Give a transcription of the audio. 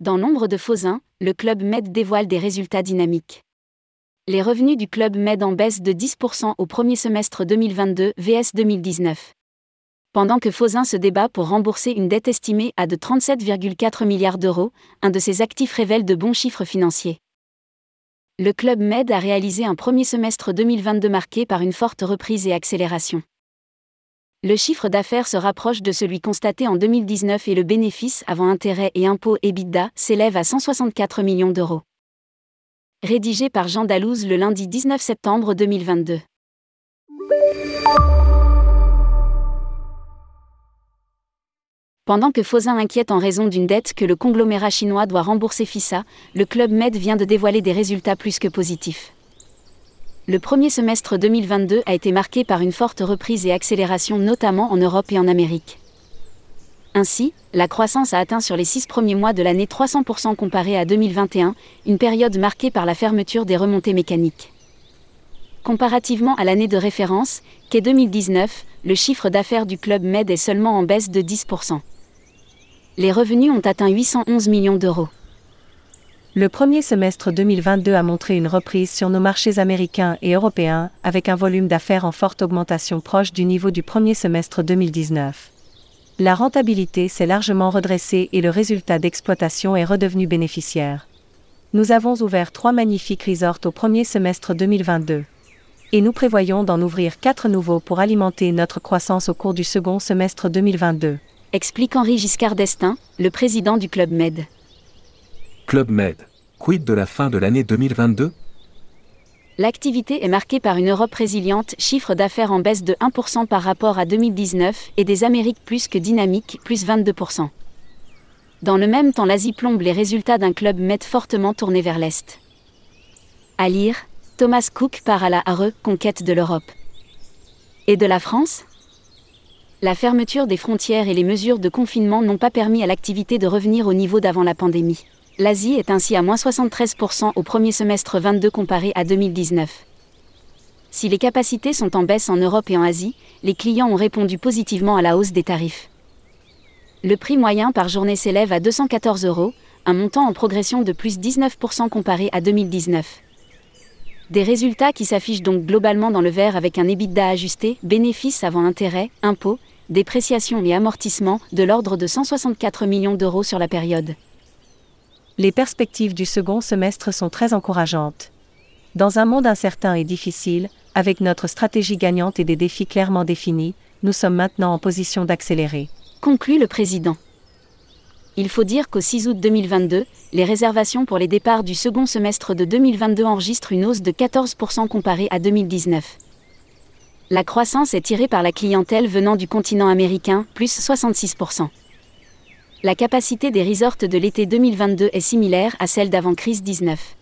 Dans l'ombre de Fausin, le Club Med dévoile des résultats dynamiques. Les revenus du Club Med en baisse de 10% au premier semestre 2022 vs 2019. Pendant que Fausin se débat pour rembourser une dette estimée à de 37,4 milliards d'euros, un de ses actifs révèle de bons chiffres financiers. Le Club Med a réalisé un premier semestre 2022 marqué par une forte reprise et accélération le chiffre d'affaires se rapproche de celui constaté en 2019 et le bénéfice avant intérêts et impôts EBITDA s'élève à 164 millions d'euros. Rédigé par Jean Dalouse le lundi 19 septembre 2022. Pendant que Fausin inquiète en raison d'une dette que le conglomérat chinois doit rembourser FISA, le Club Med vient de dévoiler des résultats plus que positifs le premier semestre 2022 a été marqué par une forte reprise et accélération notamment en Europe et en Amérique. Ainsi, la croissance a atteint sur les six premiers mois de l'année 300% comparé à 2021, une période marquée par la fermeture des remontées mécaniques. Comparativement à l'année de référence, qu'est 2019, le chiffre d'affaires du club Med est seulement en baisse de 10%. Les revenus ont atteint 811 millions d'euros. Le premier semestre 2022 a montré une reprise sur nos marchés américains et européens, avec un volume d'affaires en forte augmentation proche du niveau du premier semestre 2019. La rentabilité s'est largement redressée et le résultat d'exploitation est redevenu bénéficiaire. Nous avons ouvert trois magnifiques resorts au premier semestre 2022. Et nous prévoyons d'en ouvrir quatre nouveaux pour alimenter notre croissance au cours du second semestre 2022. Explique Henri Giscard d'Estaing, le président du Club Med. Club Med. Quid de la fin de l'année 2022 L'activité est marquée par une Europe résiliente, chiffre d'affaires en baisse de 1% par rapport à 2019, et des Amériques plus que dynamiques, plus 22%. Dans le même temps, l'Asie plombe les résultats d'un club Med fortement tourné vers l'Est. À lire, Thomas Cook part à la RE, conquête de l'Europe. Et de la France? La fermeture des frontières et les mesures de confinement n'ont pas permis à l'activité de revenir au niveau d'avant la pandémie. L'Asie est ainsi à moins 73% au premier semestre 22 comparé à 2019. Si les capacités sont en baisse en Europe et en Asie, les clients ont répondu positivement à la hausse des tarifs. Le prix moyen par journée s'élève à 214 euros, un montant en progression de plus 19% comparé à 2019. Des résultats qui s'affichent donc globalement dans le vert avec un EBITDA ajusté, bénéfices avant intérêt, impôts, dépréciation et amortissement, de l'ordre de 164 millions d'euros sur la période les perspectives du second semestre sont très encourageantes. Dans un monde incertain et difficile, avec notre stratégie gagnante et des défis clairement définis, nous sommes maintenant en position d'accélérer. Conclut le président. Il faut dire qu'au 6 août 2022, les réservations pour les départs du second semestre de 2022 enregistrent une hausse de 14% comparée à 2019. La croissance est tirée par la clientèle venant du continent américain, plus 66% la capacité des resorts de l'été 2022 est similaire à celle d'avant crise 19.